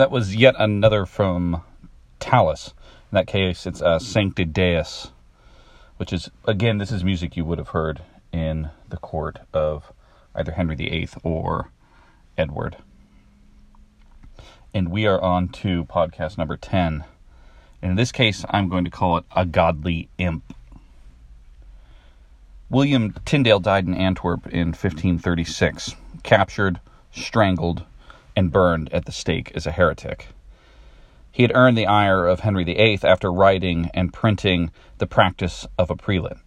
That was yet another from Tallis. In that case, it's uh, Sancte Deus, which is, again, this is music you would have heard in the court of either Henry VIII or Edward. And we are on to podcast number 10. In this case, I'm going to call it A Godly Imp. William Tyndale died in Antwerp in 1536, captured, strangled, and burned at the stake as a heretic. He had earned the ire of Henry VIII after writing and printing The Practice of a Prelate,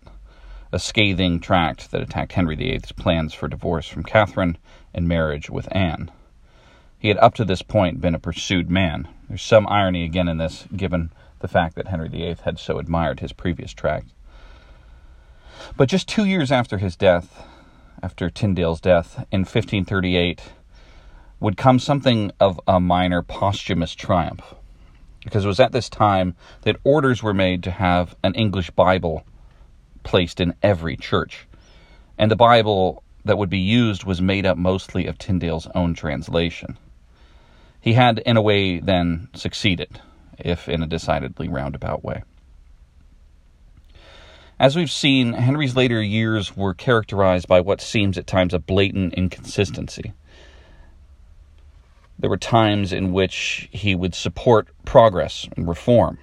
a scathing tract that attacked Henry VIII's plans for divorce from Catherine and marriage with Anne. He had up to this point been a pursued man. There's some irony again in this, given the fact that Henry VIII had so admired his previous tract. But just two years after his death, after Tyndale's death in 1538, would come something of a minor posthumous triumph. Because it was at this time that orders were made to have an English Bible placed in every church. And the Bible that would be used was made up mostly of Tyndale's own translation. He had, in a way, then succeeded, if in a decidedly roundabout way. As we've seen, Henry's later years were characterized by what seems at times a blatant inconsistency. There were times in which he would support progress and reform,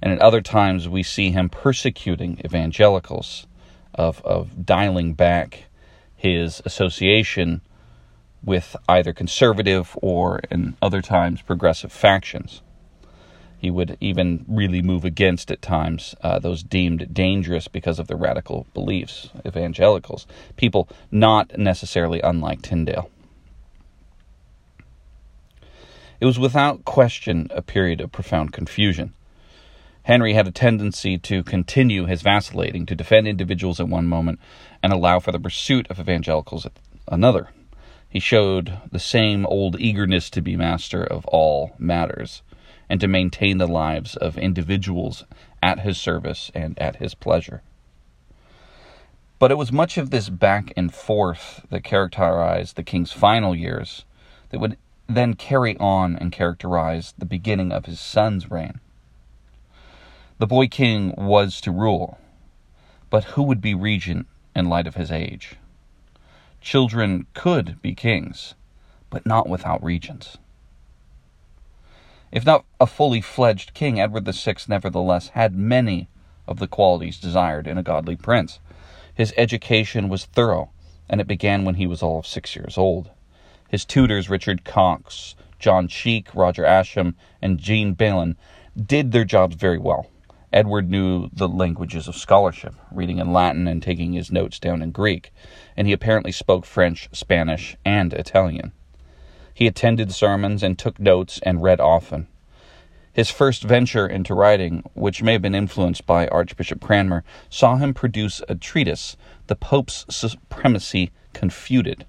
and at other times we see him persecuting evangelicals, of, of dialing back his association with either conservative or, in other times, progressive factions. He would even really move against at times uh, those deemed dangerous because of their radical beliefs, evangelicals, people not necessarily unlike Tyndale. It was without question a period of profound confusion. Henry had a tendency to continue his vacillating, to defend individuals at one moment and allow for the pursuit of evangelicals at another. He showed the same old eagerness to be master of all matters and to maintain the lives of individuals at his service and at his pleasure. But it was much of this back and forth that characterized the king's final years that would then carry on and characterize the beginning of his son's reign. The boy king was to rule, but who would be regent in light of his age? Children could be kings, but not without regents. If not a fully fledged king, Edward VI nevertheless had many of the qualities desired in a godly prince. His education was thorough, and it began when he was all of six years old. His tutors, Richard Coxe, John Cheke, Roger Ascham, and Jean Bellin, did their jobs very well. Edward knew the languages of scholarship, reading in Latin and taking his notes down in Greek, and he apparently spoke French, Spanish, and Italian. He attended sermons and took notes and read often. His first venture into writing, which may have been influenced by Archbishop Cranmer, saw him produce a treatise, The Pope's Supremacy Confuted,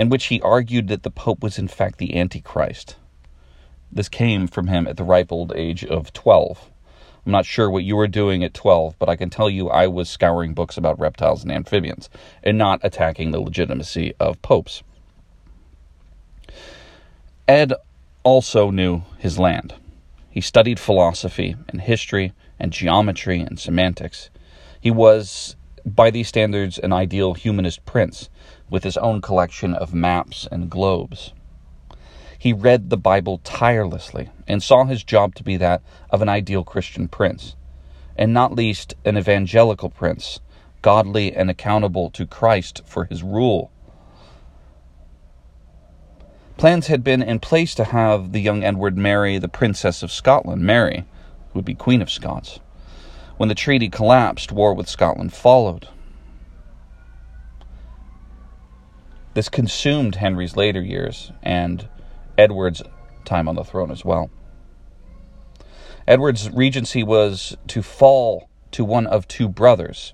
in which he argued that the Pope was in fact the Antichrist. This came from him at the ripe old age of 12. I'm not sure what you were doing at 12, but I can tell you I was scouring books about reptiles and amphibians and not attacking the legitimacy of popes. Ed also knew his land. He studied philosophy and history and geometry and semantics. He was, by these standards, an ideal humanist prince with his own collection of maps and globes. He read the Bible tirelessly and saw his job to be that of an ideal Christian prince, and not least an evangelical prince, godly and accountable to Christ for his rule Plans had been in place to have the young Edward marry the Princess of Scotland, Mary, who would be Queen of Scots. When the treaty collapsed, war with Scotland followed. This consumed Henry's later years and Edward's time on the throne as well. Edward's regency was to fall to one of two brothers,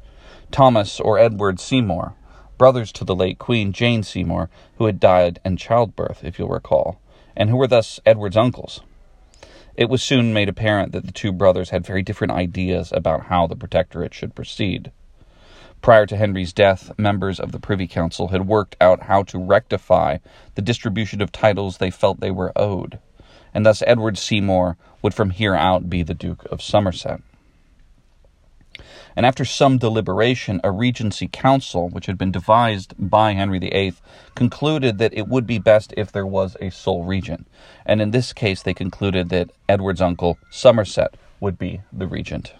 Thomas or Edward Seymour, brothers to the late Queen Jane Seymour, who had died in childbirth, if you'll recall, and who were thus Edward's uncles. It was soon made apparent that the two brothers had very different ideas about how the protectorate should proceed. Prior to Henry's death, members of the Privy Council had worked out how to rectify the distribution of titles they felt they were owed, and thus Edward Seymour would from here out be the Duke of Somerset. And after some deliberation, a regency council, which had been devised by Henry VIII, concluded that it would be best if there was a sole regent. And in this case, they concluded that Edward's uncle, Somerset, would be the regent.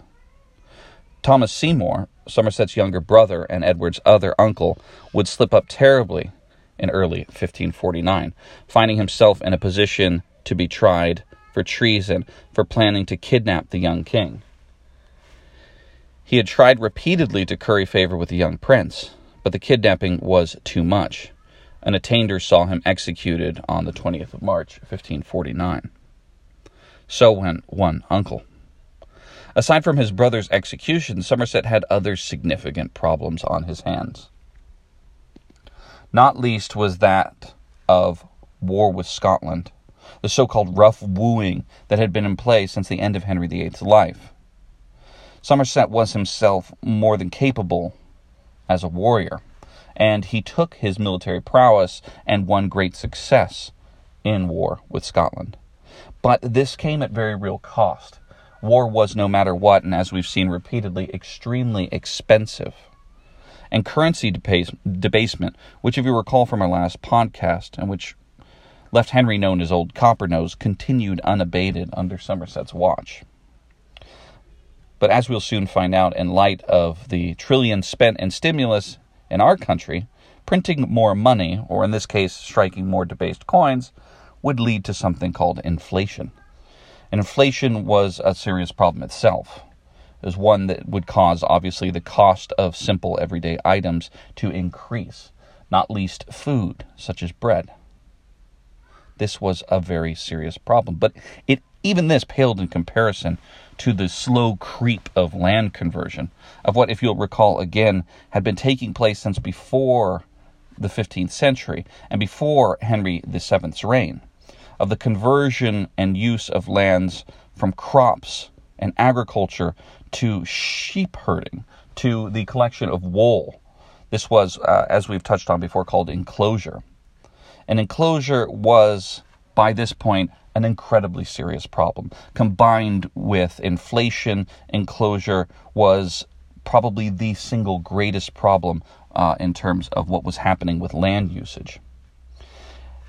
Thomas Seymour, Somerset's younger brother and Edward's other uncle, would slip up terribly in early 1549, finding himself in a position to be tried for treason for planning to kidnap the young king. He had tried repeatedly to curry favor with the young prince, but the kidnapping was too much. An attainder saw him executed on the 20th of March, 1549. So went one uncle. Aside from his brother's execution, Somerset had other significant problems on his hands. Not least was that of war with Scotland, the so called rough wooing that had been in play since the end of Henry VIII's life. Somerset was himself more than capable as a warrior, and he took his military prowess and won great success in war with Scotland. But this came at very real cost. War was, no matter what, and as we've seen repeatedly, extremely expensive. And currency debasement, which, if you recall from our last podcast, and which left Henry known as Old Coppernose, continued unabated under Somerset's watch. But as we'll soon find out, in light of the trillions spent in stimulus in our country, printing more money, or in this case, striking more debased coins, would lead to something called inflation. And inflation was a serious problem itself. It was one that would cause, obviously, the cost of simple everyday items to increase, not least food, such as bread. This was a very serious problem. But it even this paled in comparison to the slow creep of land conversion, of what, if you'll recall again, had been taking place since before the 15th century and before Henry VII's reign, of the conversion and use of lands from crops and agriculture to sheep herding, to the collection of wool. This was, uh, as we've touched on before, called enclosure. An enclosure was, by this point, an incredibly serious problem. Combined with inflation, enclosure was probably the single greatest problem uh, in terms of what was happening with land usage.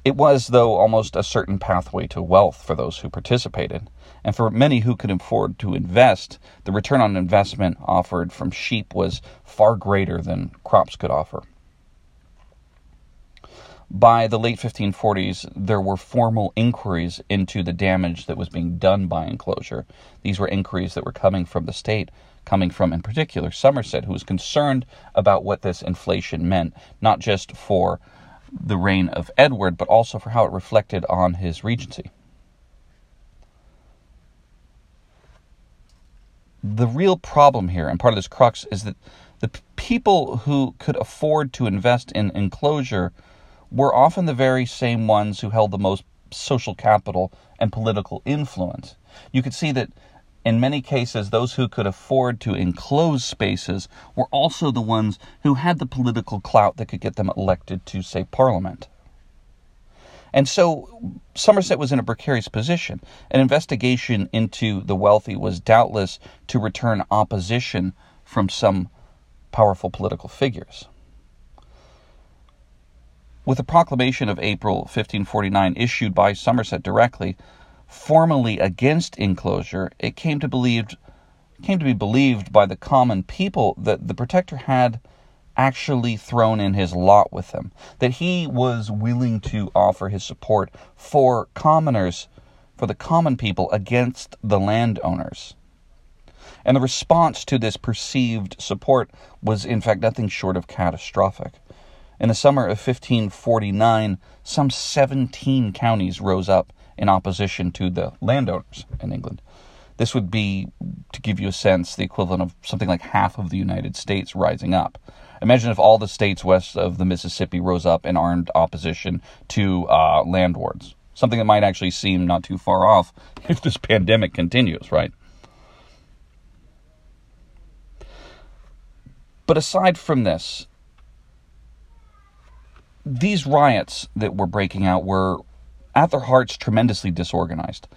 It was, though, almost a certain pathway to wealth for those who participated. And for many who could afford to invest, the return on investment offered from sheep was far greater than crops could offer. By the late 1540s, there were formal inquiries into the damage that was being done by enclosure. These were inquiries that were coming from the state, coming from, in particular, Somerset, who was concerned about what this inflation meant, not just for the reign of Edward, but also for how it reflected on his regency. The real problem here, and part of this crux, is that the people who could afford to invest in enclosure were often the very same ones who held the most social capital and political influence. You could see that in many cases, those who could afford to enclose spaces were also the ones who had the political clout that could get them elected to, say, Parliament. And so Somerset was in a precarious position. An investigation into the wealthy was doubtless to return opposition from some powerful political figures. With the proclamation of April 1549 issued by Somerset directly, formally against enclosure, it came to believed came to be believed by the common people that the protector had actually thrown in his lot with them, that he was willing to offer his support for commoners, for the common people against the landowners. And the response to this perceived support was, in fact, nothing short of catastrophic. In the summer of 1549, some 17 counties rose up in opposition to the landowners in England. This would be, to give you a sense, the equivalent of something like half of the United States rising up. Imagine if all the states west of the Mississippi rose up in armed opposition to uh, landlords. Something that might actually seem not too far off if this pandemic continues, right? But aside from this, these riots that were breaking out were at their hearts tremendously disorganized.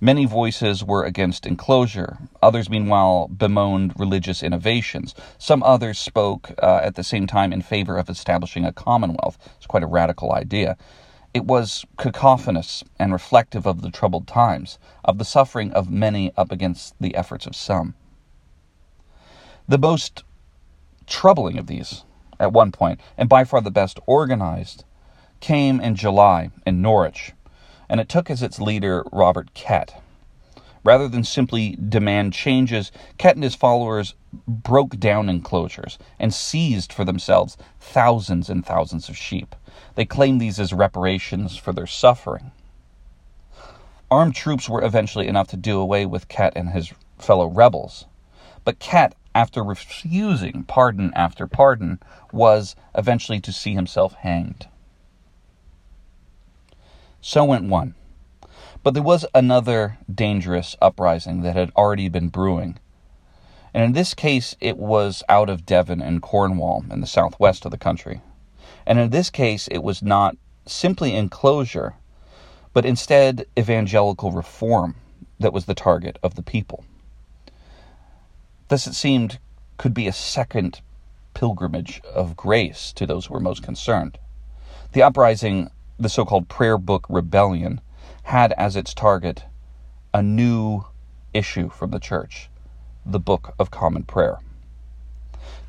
Many voices were against enclosure. Others, meanwhile, bemoaned religious innovations. Some others spoke uh, at the same time in favor of establishing a commonwealth. It's quite a radical idea. It was cacophonous and reflective of the troubled times, of the suffering of many up against the efforts of some. The most troubling of these, at one point, and by far the best organized, came in July in Norwich and it took as its leader Robert Kett. Rather than simply demand changes, Kett and his followers broke down enclosures and seized for themselves thousands and thousands of sheep. They claimed these as reparations for their suffering. Armed troops were eventually enough to do away with Kett and his fellow rebels. But Kett, after refusing pardon after pardon, was eventually to see himself hanged. So went one. But there was another dangerous uprising that had already been brewing. And in this case, it was out of Devon and Cornwall in the southwest of the country. And in this case, it was not simply enclosure, but instead evangelical reform that was the target of the people. Thus, it seemed, could be a second pilgrimage of grace to those who were most concerned. The uprising the so called Prayer Book Rebellion had as its target a new issue from the church the Book of Common Prayer.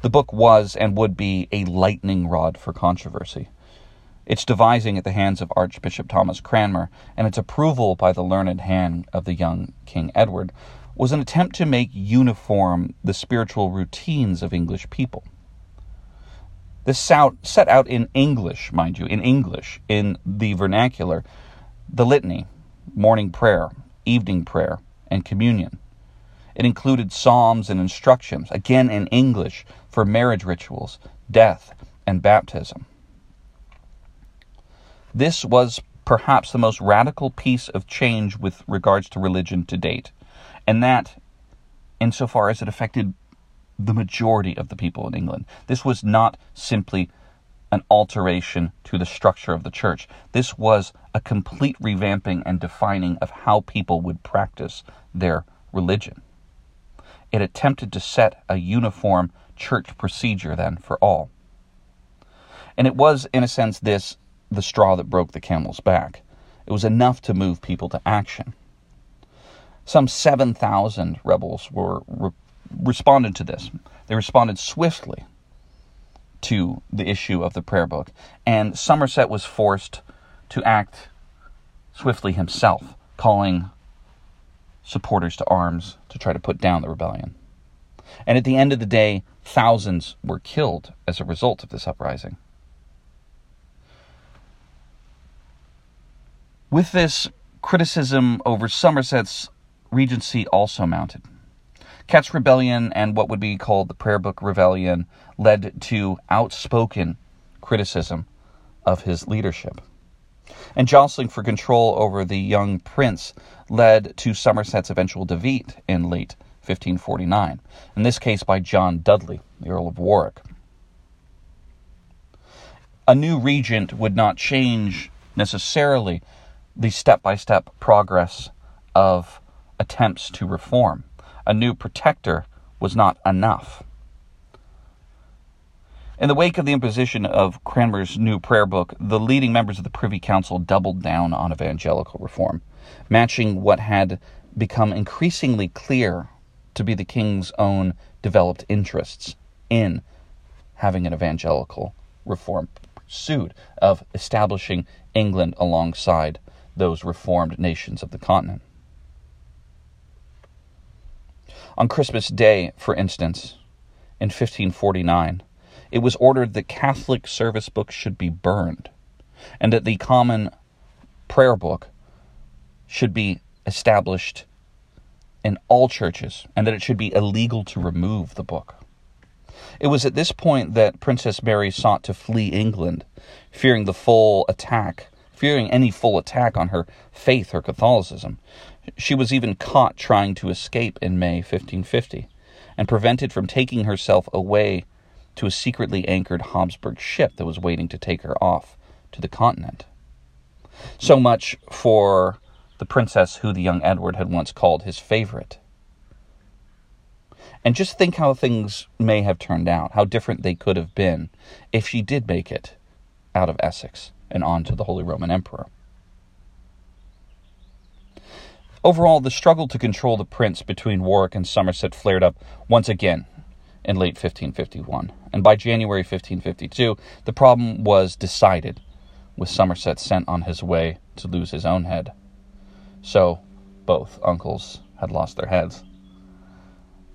The book was and would be a lightning rod for controversy. Its devising at the hands of Archbishop Thomas Cranmer and its approval by the learned hand of the young King Edward was an attempt to make uniform the spiritual routines of English people. This set out in English, mind you, in English, in the vernacular, the litany, morning prayer, evening prayer, and communion. It included psalms and instructions, again in English, for marriage rituals, death, and baptism. This was perhaps the most radical piece of change with regards to religion to date, and that, insofar as it affected the majority of the people in England. This was not simply an alteration to the structure of the church. This was a complete revamping and defining of how people would practice their religion. It attempted to set a uniform church procedure then for all. And it was, in a sense, this the straw that broke the camel's back. It was enough to move people to action. Some 7,000 rebels were responded to this. They responded swiftly to the issue of the prayer book, and Somerset was forced to act swiftly himself, calling supporters to arms to try to put down the rebellion. And at the end of the day, thousands were killed as a result of this uprising. With this, criticism over Somerset's regency also mounted. Kett's Rebellion and what would be called the Prayer Book Rebellion led to outspoken criticism of his leadership. And jostling for control over the young prince led to Somerset's eventual defeat in late 1549, in this case by John Dudley, the Earl of Warwick. A new regent would not change necessarily the step by step progress of attempts to reform a new protector was not enough. In the wake of the imposition of Cranmer's new prayer book, the leading members of the Privy Council doubled down on evangelical reform, matching what had become increasingly clear to be the king's own developed interests in having an evangelical reform pursued of establishing England alongside those reformed nations of the continent. On Christmas Day, for instance, in 1549, it was ordered that Catholic service books should be burned and that the common prayer book should be established in all churches and that it should be illegal to remove the book. It was at this point that Princess Mary sought to flee England, fearing the full attack, fearing any full attack on her faith or Catholicism. She was even caught trying to escape in May 1550 and prevented from taking herself away to a secretly anchored Habsburg ship that was waiting to take her off to the continent. So much for the princess who the young Edward had once called his favorite. And just think how things may have turned out, how different they could have been if she did make it out of Essex and on to the Holy Roman Emperor. Overall, the struggle to control the prince between Warwick and Somerset flared up once again in late 1551, and by January 1552, the problem was decided, with Somerset sent on his way to lose his own head. So, both uncles had lost their heads.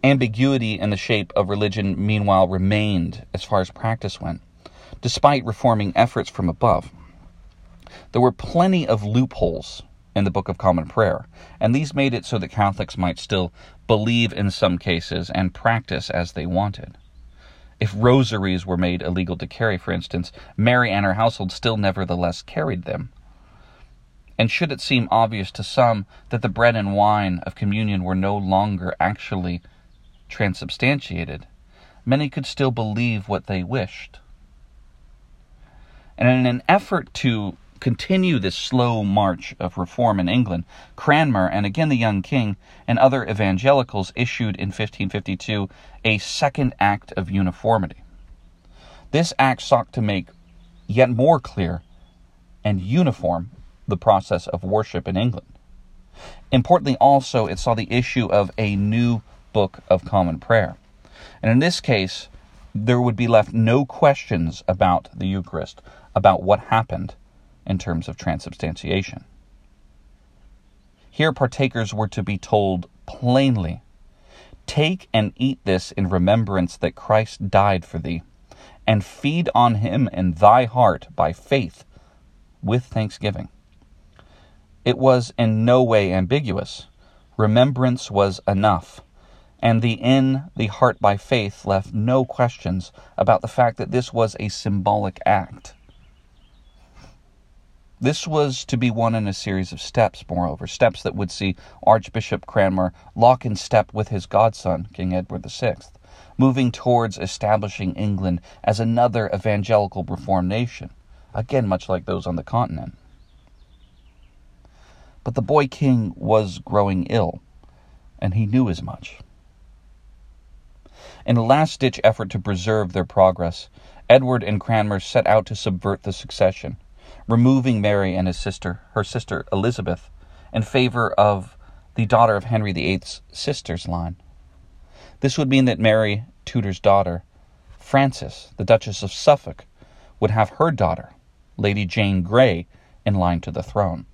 Ambiguity in the shape of religion, meanwhile, remained as far as practice went, despite reforming efforts from above. There were plenty of loopholes in the Book of Common Prayer, and these made it so that Catholics might still believe in some cases and practice as they wanted. If rosaries were made illegal to carry, for instance, Mary and her household still nevertheless carried them. And should it seem obvious to some that the bread and wine of communion were no longer actually transubstantiated, many could still believe what they wished. And in an effort to continue this slow march of reform in England, Cranmer and again the young king and other evangelicals issued in 1552 a second act of uniformity. This act sought to make yet more clear and uniform the process of worship in England. Importantly, also, it saw the issue of a new Book of Common Prayer. And in this case, there would be left no questions about the Eucharist, about what happened in terms of transubstantiation. Here, partakers were to be told plainly Take and eat this in remembrance that Christ died for thee, and feed on him in thy heart by faith with thanksgiving. It was in no way ambiguous. Remembrance was enough, and the in the heart by faith left no questions about the fact that this was a symbolic act. This was to be one in a series of steps, moreover, steps that would see Archbishop Cranmer lock in step with his godson, King Edward VI, moving towards establishing England as another evangelical reformed nation, again, much like those on the continent. But the boy king was growing ill, and he knew as much. In a last ditch effort to preserve their progress, Edward and Cranmer set out to subvert the succession removing Mary and his sister, her sister Elizabeth, in favor of the daughter of Henry VIII's sister's line. This would mean that Mary, Tudor's daughter, Frances, the Duchess of Suffolk, would have her daughter, Lady Jane Grey, in line to the throne.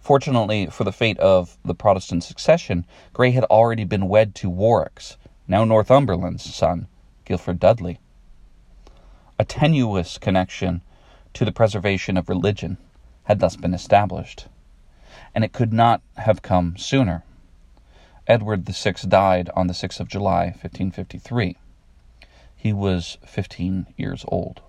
Fortunately for the fate of the Protestant succession, Grey had already been wed to Warwick's, now Northumberland's son, Guilford Dudley. A tenuous connection to the preservation of religion had thus been established, and it could not have come sooner. Edward VI died on the 6th of July, 1553. He was 15 years old.